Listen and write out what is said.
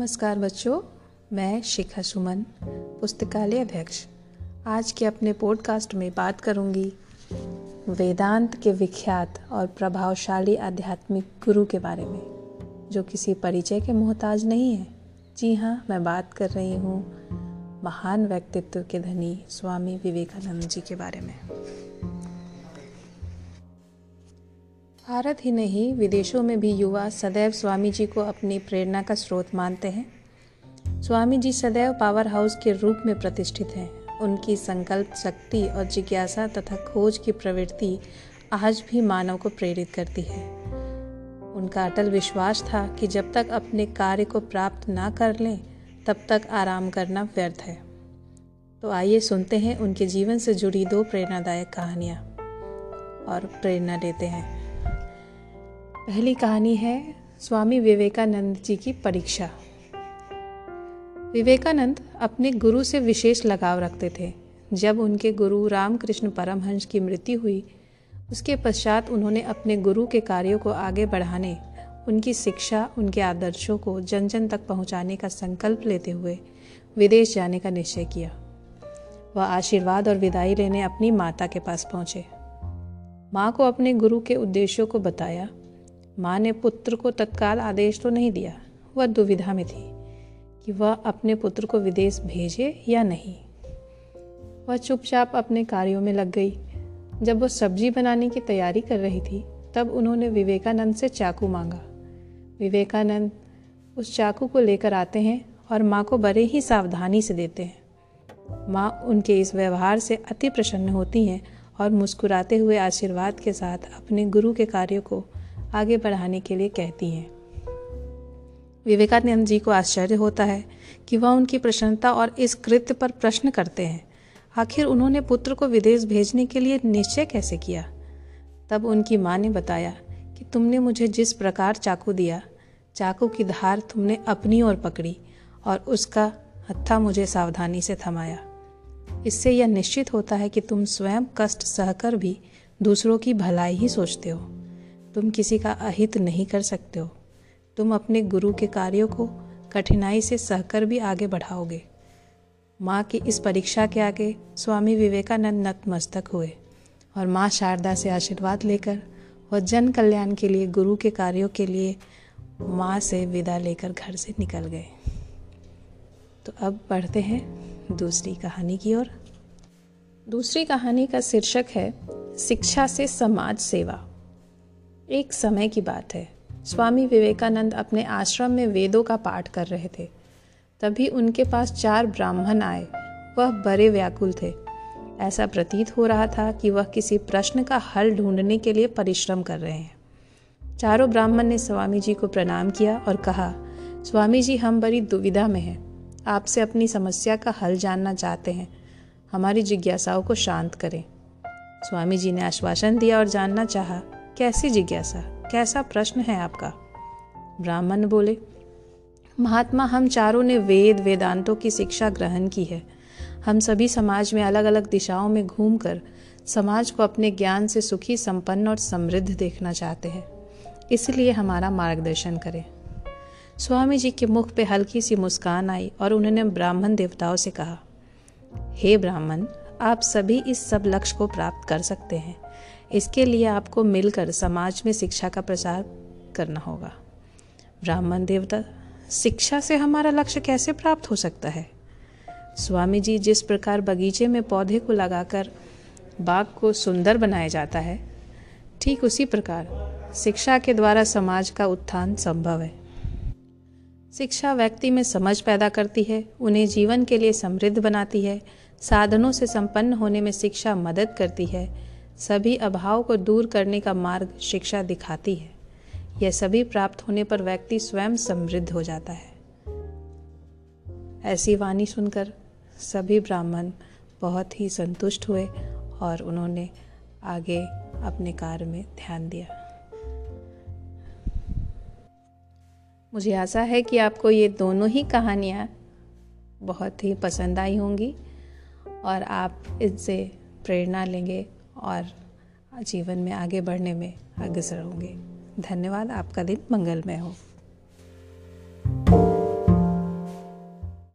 नमस्कार बच्चों, मैं शिखा सुमन, पुस्तकालय अध्यक्ष। आज के अपने पॉडकास्ट में बात करूँगी वेदांत के विख्यात और प्रभावशाली आध्यात्मिक गुरु के बारे में, जो किसी परिचय के मोहताज नहीं है। जी हाँ मैं बात कर रही हूँ महान व्यक्तित्व के धनी स्वामी विवेकानंद जी के बारे में। भारत ही नहीं, विदेशों में भी युवा सदैव स्वामी जी को अपनी प्रेरणा का स्रोत मानते हैं। स्वामी जी सदैव पावर हाउस के रूप में प्रतिष्ठित हैं। उनकी संकल्प, शक्ति और जिज्ञासा तथा खोज की प्रवृत्ति आज भी मानव को प्रेरित करती है। उनका अटल विश्वास था कि जब तक अपने कार्य को प्राप्त ना कर लें, तब तक आराम करना व्यर्थ है। तो आइए सुनते हैं उनके जीवन से जुड़ी दो प्रेरणादायक कहानियाँ और प्रेरणा देते हैं। पहली कहानी है स्वामी विवेकानंद जी की परीक्षा। विवेकानंद अपने गुरु से विशेष लगाव रखते थे। जब उनके गुरु रामकृष्ण परमहंस की मृत्यु हुई, उसके पश्चात उन्होंने अपने गुरु के कार्यों को आगे बढ़ाने, उनकी शिक्षा, उनके आदर्शों को जन जन तक पहुँचाने का संकल्प लेते हुए विदेश जाने का निश्चय किया। वह आशीर्वाद और विदाई लेने अपनी माता के पास पहुँचे। माँ को अपने गुरु के उद्देश्यों को बताया माँ ने पुत्र को तत्काल आदेश तो नहीं दिया, वह दुविधा में थी कि वह अपने पुत्र को विदेश भेजे या नहीं। वह चुपचाप अपने कार्यों में लग गई। जब वह सब्ज़ी बनाने की तैयारी कर रही थी, तब उन्होंने विवेकानंद से चाकू मांगा। विवेकानंद उस चाकू को लेकर आते हैं और माँ को बड़े ही सावधानी से देते हैं। माँ उनके इस व्यवहार से अति प्रसन्न होती हैं और मुस्कुराते हुए आशीर्वाद के साथ अपने गुरु के कार्यों को आगे बढ़ाने के लिए कहती हैं। विवेकानंद जी को आश्चर्य होता है कि वह उनकी प्रसन्नता और इस कृत्य पर प्रश्न करते हैं, आखिर उन्होंने पुत्र को विदेश भेजने के लिए निश्चय कैसे किया? तब उनकी माँ ने बताया कि तुमने मुझे जिस प्रकार चाकू दिया, चाकू की धार तुमने अपनी ओर पकड़ी और उसका हत्था मुझे सावधानी से थमाया। इससे यह निश्चित होता है कि तुम स्वयं कष्ट सहकर भी दूसरों की भलाई ही सोचते हो। तुम किसी का अहित नहीं कर सकते हो। तुम अपने गुरु के कार्यों को कठिनाई से सहकर भी आगे बढ़ाओगे। माँ की इस परीक्षा के आगे स्वामी विवेकानंद नतमस्तक हुए और माँ शारदा से आशीर्वाद लेकर वह जन कल्याण के लिए गुरु के कार्यों के लिए माँ से विदा लेकर घर से निकल गए। तो अब पढ़ते हैं दूसरी कहानी की ओर। दूसरी कहानी का शीर्षक है, शिक्षा से समाज सेवा। एक समय की बात है। स्वामी विवेकानंद अपने आश्रम में वेदों का पाठ कर रहे थे। तभी उनके पास चार ब्राह्मण आए। वह बड़े व्याकुल थे। ऐसा प्रतीत हो रहा था कि वह किसी प्रश्न का हल ढूँढने के लिए परिश्रम कर रहे हैं। चारों ब्राह्मण ने स्वामी जी को प्रणाम किया और कहा, स्वामी जी, हम बड़ी दुविधा में हैं। आपसे अपनी समस्या का हल जानना चाहते हैं। हमारी जिज्ञासाओं को शांत करें। स्वामी जी ने आश्वासन दिया और जानना चाहा कैसी जिज्ञासा, कैसा प्रश्न है आपका? ब्राह्मण बोले, महात्मा, हम चारों ने वेद, वेदांतों की शिक्षा ग्रहण की है। हम सभी समाज में अलग अलग दिशाओं में घूमकर समाज को अपने ज्ञान से सुखी, संपन्न और समृद्ध देखना चाहते हैं। इसलिए हमारा मार्गदर्शन करें। स्वामी जी के मुख पे हल्की सी मुस्कान आई और उन्होंने ब्राह्मण देवताओं से कहा, हे ब्राह्मण, आप सभी इस सब लक्ष्य को प्राप्त कर सकते हैं। इसके लिए आपको मिलकर समाज में शिक्षा का प्रचार करना होगा। ब्राह्मण देवता, शिक्षा से हमारा लक्ष्य कैसे प्राप्त हो सकता है? स्वामी जी जिस प्रकार बगीचे में पौधे को लगाकर बाग को सुंदर बनाया जाता है, ठीक उसी प्रकार शिक्षा के द्वारा समाज का उत्थान संभव है। शिक्षा व्यक्ति में समझ पैदा करती है, उन्हें जीवन के लिए समृद्ध बनाती है, साधनों से संपन्न होने में शिक्षा मदद करती है सभी अभाव को दूर करने का मार्ग शिक्षा दिखाती है। यह सभी प्राप्त होने पर व्यक्ति स्वयं समृद्ध हो जाता है। ऐसी वाणी सुनकर सभी ब्राह्मण बहुत ही संतुष्ट हुए और उन्होंने आगे अपने कार्य में ध्यान दिया। मुझे आशा है कि आपको ये दोनों ही कहानियाँ बहुत ही पसंद आई होंगी और आप इनसे प्रेरणा लेंगे और जीवन में आगे बढ़ने में अग्रसर होंगे। धन्यवाद। आपका दिन मंगलमय हो।